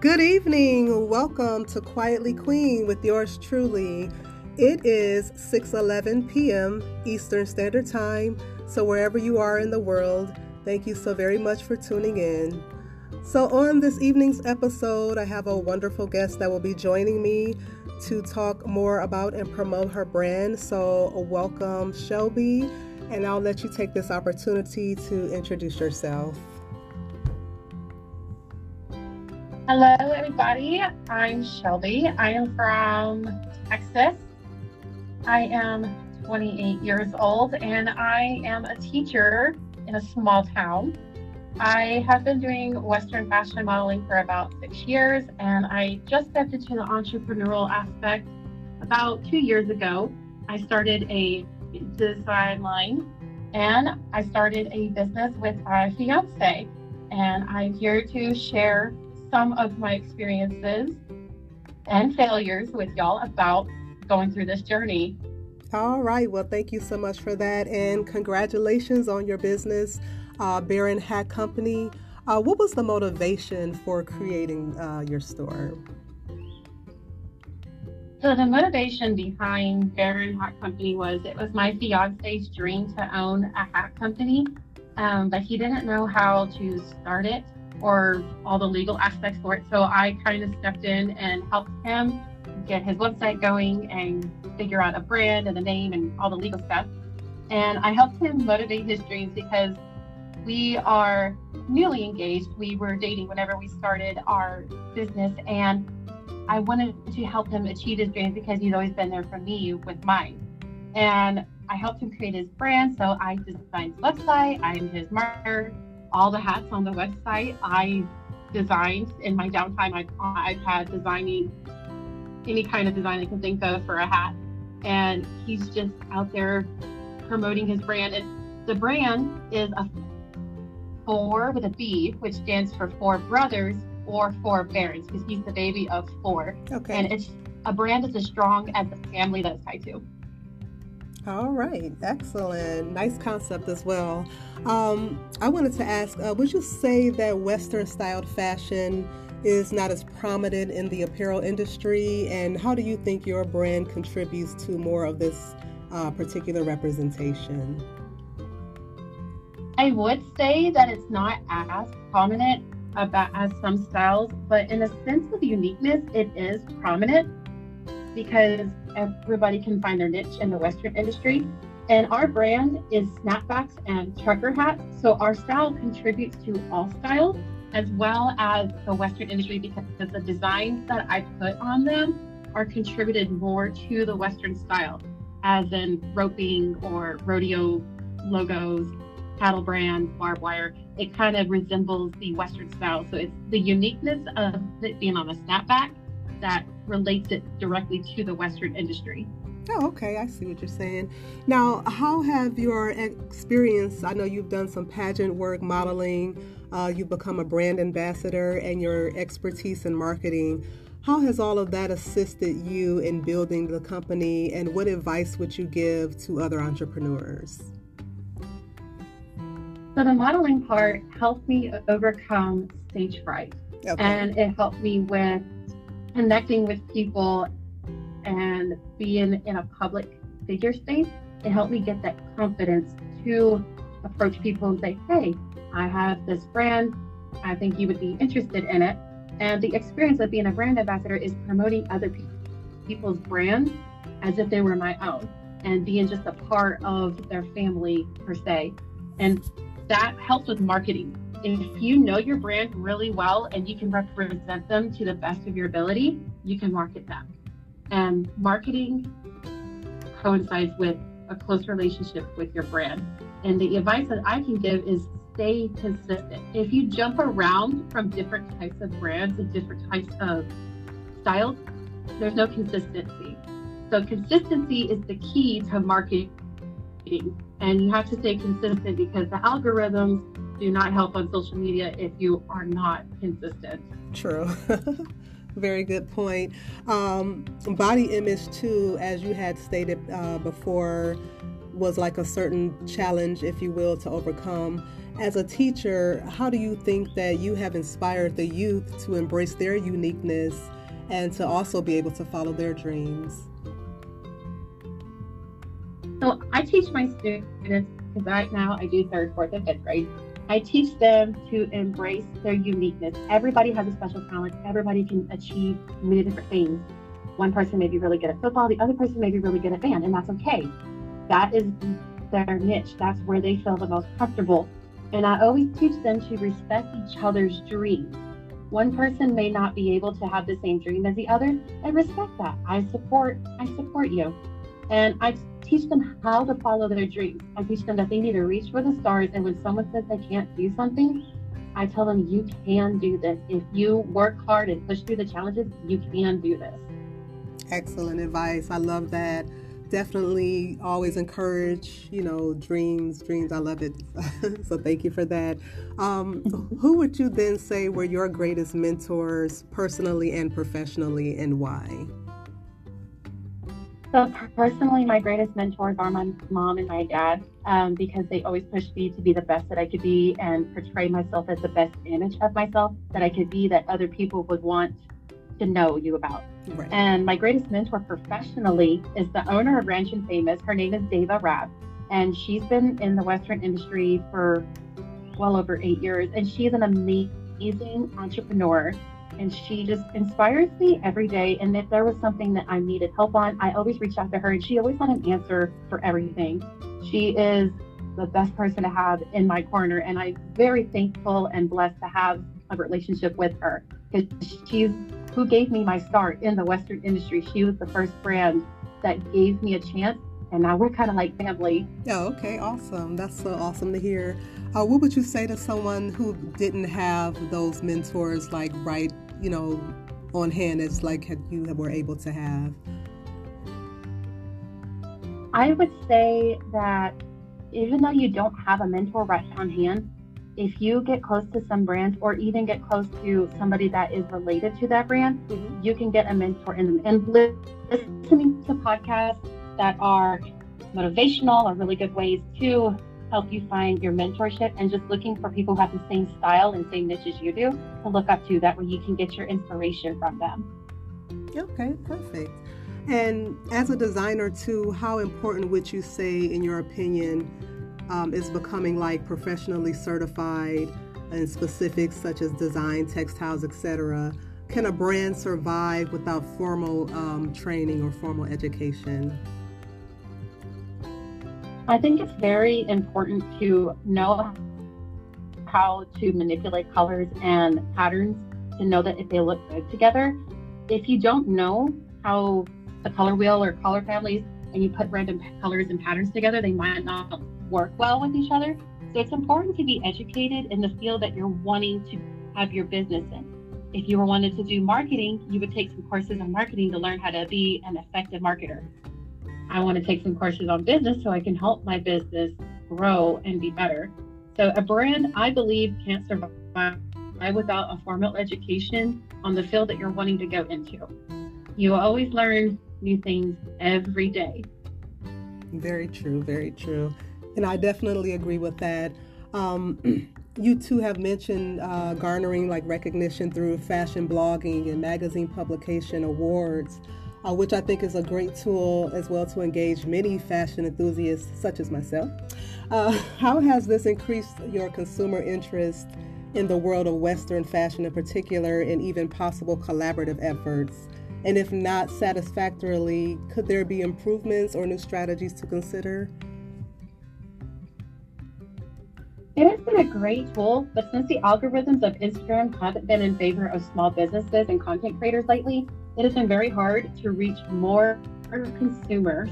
Good evening. Welcome to Quietly Queen with yours truly. It is 6:11 p.m. Eastern Standard Time, so wherever you are in the world, thank you so very much for tuning in. So on this evening's episode, I have a wonderful guest that will be joining me to talk more about and promote her brand. So welcome Shelby, and I'll let you take this opportunity to introduce yourself. Hello, everybody. I'm Shelby. I am from Texas. I am 28 years old and I am a teacher in a small town. I have been doing Western fashion modeling for about six years and I just stepped into the entrepreneurial aspect about two years ago. I started a design line and I started a business with my fiance. And I'm here to share some of my experiences and failures with y'all about going through this journey. All right. Well, thank you so much for that. And congratulations on your business, uh, Barron Hat Company. Uh, what was the motivation for creating uh, your store? So, the motivation behind Barron Hat Company was it was my fiance's dream to own a hat company, um, but he didn't know how to start it or all the legal aspects for it. So I kind of stepped in and helped him get his website going and figure out a brand and a name and all the legal stuff. And I helped him motivate his dreams because we are newly engaged. We were dating whenever we started our business, and I wanted to help him achieve his dreams because he's always been there for me with mine. And I helped him create his brand. So I designed his website, I'm his marketer, all the hats on the website. I designed in my downtime. I've, I've had designing any kind of design I can think of for a hat. And he's just out there promoting his brand. And the brand is a four with a B, which stands for four brothers or four barons, because he's the baby of four. Okay. And it's a brand that's as strong as the family that it's tied to. All right, excellent. Nice concept as well. Um, I wanted to ask uh, would you say that Western styled fashion is not as prominent in the apparel industry? And how do you think your brand contributes to more of this uh, particular representation? I would say that it's not as prominent about as some styles, but in a sense of uniqueness, it is prominent because everybody can find their niche in the Western industry. And our brand is snapbacks and trucker hats. So our style contributes to all styles as well as the Western industry because the designs that I put on them are contributed more to the Western style, as in roping or rodeo logos, cattle brands, barbed wire. It kind of resembles the Western style. So it's the uniqueness of it being on a snapback that relates it directly to the Western industry. Oh, okay. I see what you're saying. Now, how have your experience? I know you've done some pageant work, modeling, uh, you've become a brand ambassador, and your expertise in marketing. How has all of that assisted you in building the company, and what advice would you give to other entrepreneurs? So, the modeling part helped me overcome stage fright, okay. and it helped me with connecting with people and being in a public figure space, it helped me get that confidence to approach people and say, hey, I have this brand. I think you would be interested in it. And the experience of being a brand ambassador is promoting other people's brands as if they were my own and being just a part of their family per se. And that helps with marketing if you know your brand really well and you can represent them to the best of your ability, you can market them. And marketing coincides with a close relationship with your brand. And the advice that I can give is stay consistent. If you jump around from different types of brands and different types of styles, there's no consistency. So consistency is the key to marketing. And you have to stay consistent because the algorithms do not help on social media if you are not consistent. True. Very good point. Um, body image, too, as you had stated uh, before, was like a certain challenge, if you will, to overcome. As a teacher, how do you think that you have inspired the youth to embrace their uniqueness and to also be able to follow their dreams? So I teach my students because right now I do third, fourth, and fifth grade. I teach them to embrace their uniqueness. Everybody has a special talent. Everybody can achieve many different things. One person may be really good at football, the other person may be really good at band, and that's okay. That is their niche. That's where they feel the most comfortable. And I always teach them to respect each other's dreams. One person may not be able to have the same dream as the other, and respect that. I support I support you. And I teach them how to follow their dreams. I teach them that they need to reach for the stars. And when someone says they can't do something, I tell them you can do this. If you work hard and push through the challenges, you can do this. Excellent advice. I love that. Definitely always encourage, you know, dreams, dreams. I love it. so thank you for that. Um, who would you then say were your greatest mentors personally and professionally and why? So personally, my greatest mentors are my mom and my dad um, because they always pushed me to be the best that I could be and portray myself as the best image of myself that I could be that other people would want to know you about. Right. And my greatest mentor professionally is the owner of Ranch and Famous. Her name is Deva Rab, and she's been in the Western industry for well over eight years, and she's an amazing entrepreneur and she just inspires me every day. And if there was something that I needed help on, I always reached out to her, and she always had an answer for everything. She is the best person to have in my corner, and I'm very thankful and blessed to have a relationship with her because she's who gave me my start in the Western industry. She was the first brand that gave me a chance, and now we're kind of like family. Oh, okay, awesome. That's so awesome to hear. Uh, what would you say to someone who didn't have those mentors like right, you know, on hand as like you were able to have? I would say that even though you don't have a mentor right on hand, if you get close to some brand or even get close to somebody that is related to that brand, mm-hmm. you can get a mentor in them. And listening to podcasts that are motivational are really good ways to help you find your mentorship and just looking for people who have the same style and same niche as you do to look up to. That way you can get your inspiration from them. Okay, perfect. And as a designer, too, how important would you say, in your opinion, um, is becoming like professionally certified in specifics such as design, textiles, etc.? Can a brand survive without formal um, training or formal education? I think it's very important to know how to manipulate colors and patterns to know that if they look good together. If you don't know how a color wheel or color families and you put random colors and patterns together, they might not work well with each other. So it's important to be educated in the field that you're wanting to have your business in. If you were wanted to do marketing, you would take some courses in marketing to learn how to be an effective marketer. I want to take some courses on business so I can help my business grow and be better. So, a brand I believe can't survive without a formal education on the field that you're wanting to go into. You always learn new things every day. Very true, very true. And I definitely agree with that. Um, you too have mentioned uh, garnering like recognition through fashion blogging and magazine publication awards uh, which I think is a great tool as well to engage many fashion enthusiasts such as myself. Uh, how has this increased your consumer interest in the world of Western fashion in particular, and even possible collaborative efforts? And if not satisfactorily, could there be improvements or new strategies to consider? It has been a great tool, but since the algorithms of Instagram haven't been in favor of small businesses and content creators lately, it has been very hard to reach more consumers.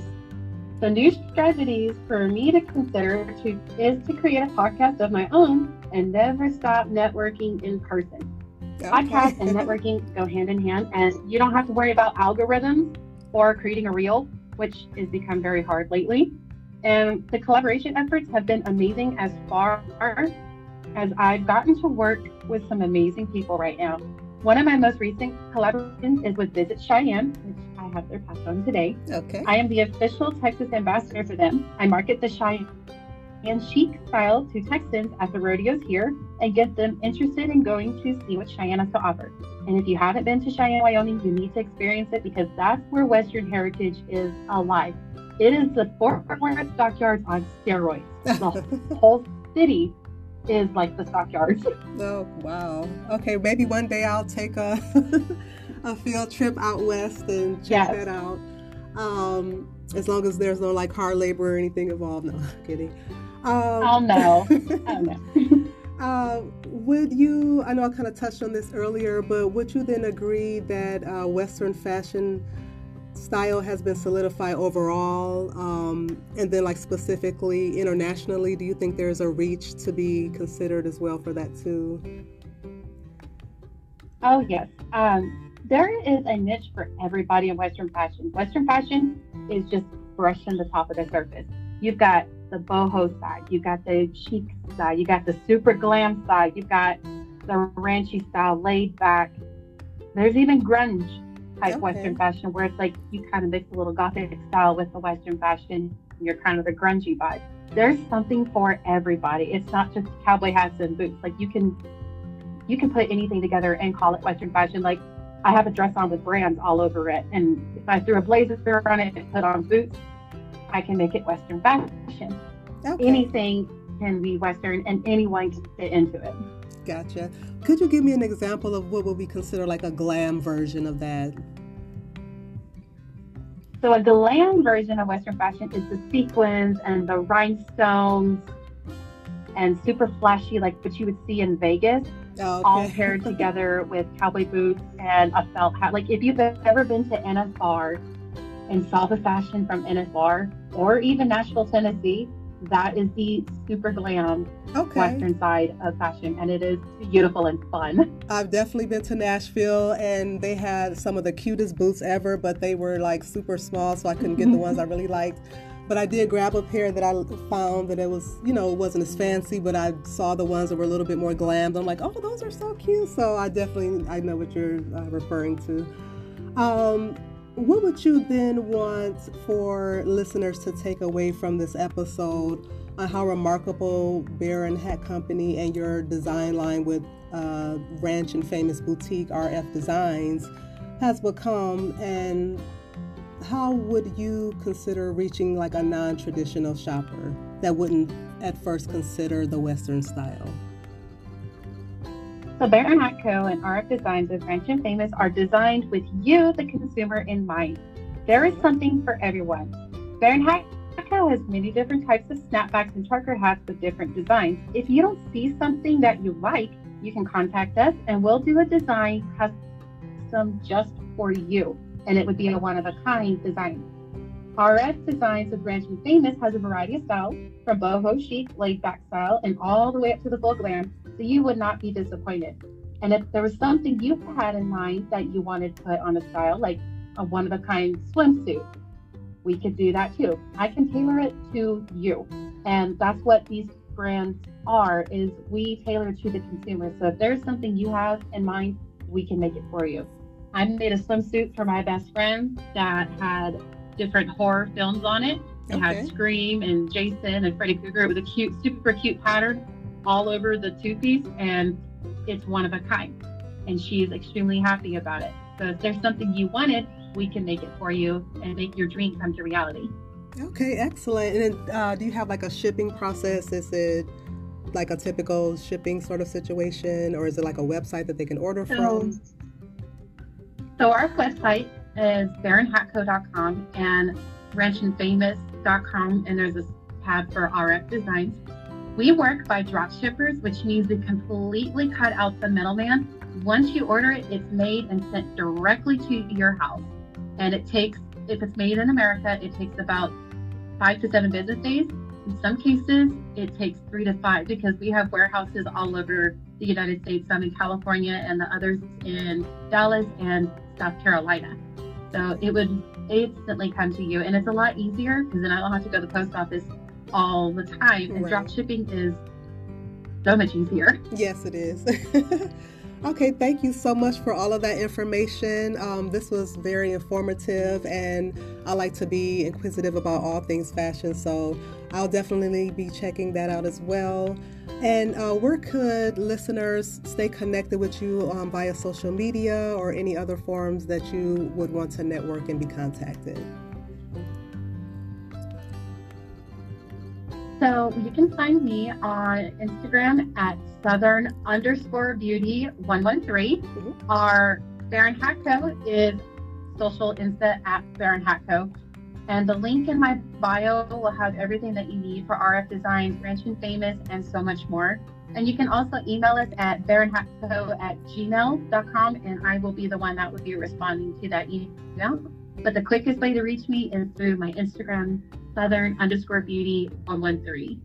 So, new strategies for me to consider to, is to create a podcast of my own and never stop networking in person. Okay. Podcast and networking go hand in hand, and you don't have to worry about algorithms or creating a reel, which has become very hard lately. And the collaboration efforts have been amazing as far as I've gotten to work with some amazing people right now. One of my most recent collaborations is with Visit Cheyenne, which I have their pass on today. Okay. I am the official Texas ambassador for them. I market the Cheyenne and chic style to Texans at the rodeos here and get them interested in going to see what Cheyenne has to offer. And if you haven't been to Cheyenne, Wyoming, you need to experience it because that's where Western heritage is alive. It is the Fort Worth stockyards on steroids. The whole city is like the stockyards. Oh wow! Okay, maybe one day I'll take a a field trip out west and check yes. that out. Um, as long as there's no like hard labor or anything involved. No, kidding. Um, oh no! Oh no. Uh, would you? I know I kind of touched on this earlier, but would you then agree that uh, Western fashion style has been solidified overall? Um, and then, like specifically internationally, do you think there's a reach to be considered as well for that too? Oh, yes. Um, there is a niche for everybody in Western fashion. Western fashion is just brushing the top of the surface. You've got the boho side, you've got the chic side, you got the super glam side, you've got the ranchy style, laid back. There's even grunge type okay. Western fashion where it's like you kind of mix a little gothic style with the Western fashion. And you're kind of the grungy vibe. There's something for everybody. It's not just cowboy hats and boots. Like you can you can put anything together and call it Western fashion. Like I have a dress on with brands all over it, and if I threw a blazer on it and put on boots, I can make it Western fashion. Okay. Anything can be Western, and anyone can fit into it. Gotcha. Could you give me an example of what would be considered like a glam version of that? So a glam version of Western fashion is the sequins and the rhinestones and super flashy, like what you would see in Vegas, oh, okay. all paired together with cowboy boots and a felt hat. Like if you've ever been to NFR and saw the fashion from NFR or even Nashville, Tennessee, that is the super glam okay. western side of fashion and it is beautiful and fun. I've definitely been to nashville and they had some of the cutest boots ever but they were like super small so i couldn't get the ones i really liked. But i did grab a pair that i found that it was you know it wasn't as fancy but i saw the ones that were a little bit more glammed i'm like oh those are so cute. So i definitely i know what you're uh, referring to. Um, what would you then want for listeners to take away from this episode on how remarkable Barron Hat Company and your design line with uh, Ranch and Famous Boutique RF Designs has become, and how would you consider reaching like a non traditional shopper that wouldn't at first consider the Western style? So Barron Co. and RF Designs with Ranch and Famous are designed with you, the consumer, in mind. There is something for everyone. Barron Co. has many different types of snapbacks and trucker hats with different designs. If you don't see something that you like, you can contact us and we'll do a design custom just for you. And it would be a one of a kind design. RF Designs with Ranch and Famous has a variety of styles, from boho chic, laid back style, and all the way up to the full glam so you would not be disappointed. And if there was something you had in mind that you wanted to put on a style, like a one of a kind swimsuit, we could do that too. I can tailor it to you. And that's what these brands are is we tailor to the consumer. So if there's something you have in mind, we can make it for you. I made a swimsuit for my best friend that had different horror films on it. It okay. had Scream and Jason and Freddy Krueger. It was a cute, super cute pattern all over the two piece and it's one of a kind. And she's extremely happy about it. So if there's something you wanted, we can make it for you and make your dream come to reality. Okay, excellent. And then, uh, do you have like a shipping process? Is it like a typical shipping sort of situation, or is it like a website that they can order so, from? So our website is barronhatco.com and ranchandfamous.com, and there's a tab for RF designs. We work by drop shippers, which means we completely cut out the middleman. Once you order it, it's made and sent directly to your house. And it takes, if it's made in America, it takes about five to seven business days. In some cases, it takes three to five because we have warehouses all over the United States, some in California and the others in Dallas and South Carolina. So it would instantly come to you. And it's a lot easier because then I don't have to go to the post office all the time. And right. drop shipping is so much easier. Yes, it is. Okay, thank you so much for all of that information. Um, this was very informative, and I like to be inquisitive about all things fashion, so I'll definitely be checking that out as well. And uh, where could listeners stay connected with you um, via social media or any other forms that you would want to network and be contacted? So you can find me on Instagram at southern underscore beauty 113. Mm-hmm. Our Barron Hatco is social insta at Barron Hatco. And the link in my bio will have everything that you need for RF design, Ranch and Famous, and so much more. And you can also email us at barronhatco at gmail.com, and I will be the one that will be responding to that email. But the quickest way to reach me is through my Instagram, southern underscore beauty 113.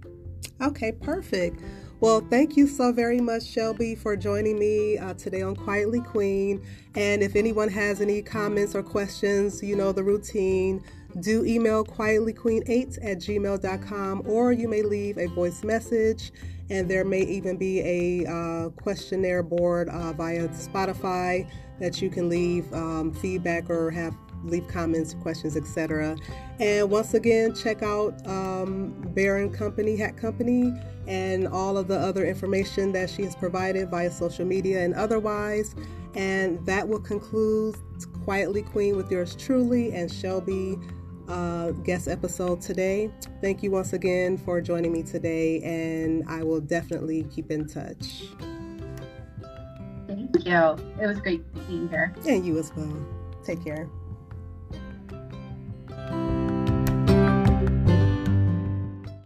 Okay, perfect. Well, thank you so very much, Shelby, for joining me uh, today on Quietly Queen. And if anyone has any comments or questions, you know the routine do email quietlyqueen8 at gmail.com or you may leave a voice message and there may even be a uh, questionnaire board uh, via Spotify that you can leave um, feedback or have leave comments, questions, etc. And once again, check out um, Barron Company, Hat Company, and all of the other information that she has provided via social media and otherwise. And that will conclude Quietly Queen with yours truly and Shelby uh, guest episode today. Thank you once again for joining me today, and I will definitely keep in touch. Thank you. It was great being here. And you as well. Take care.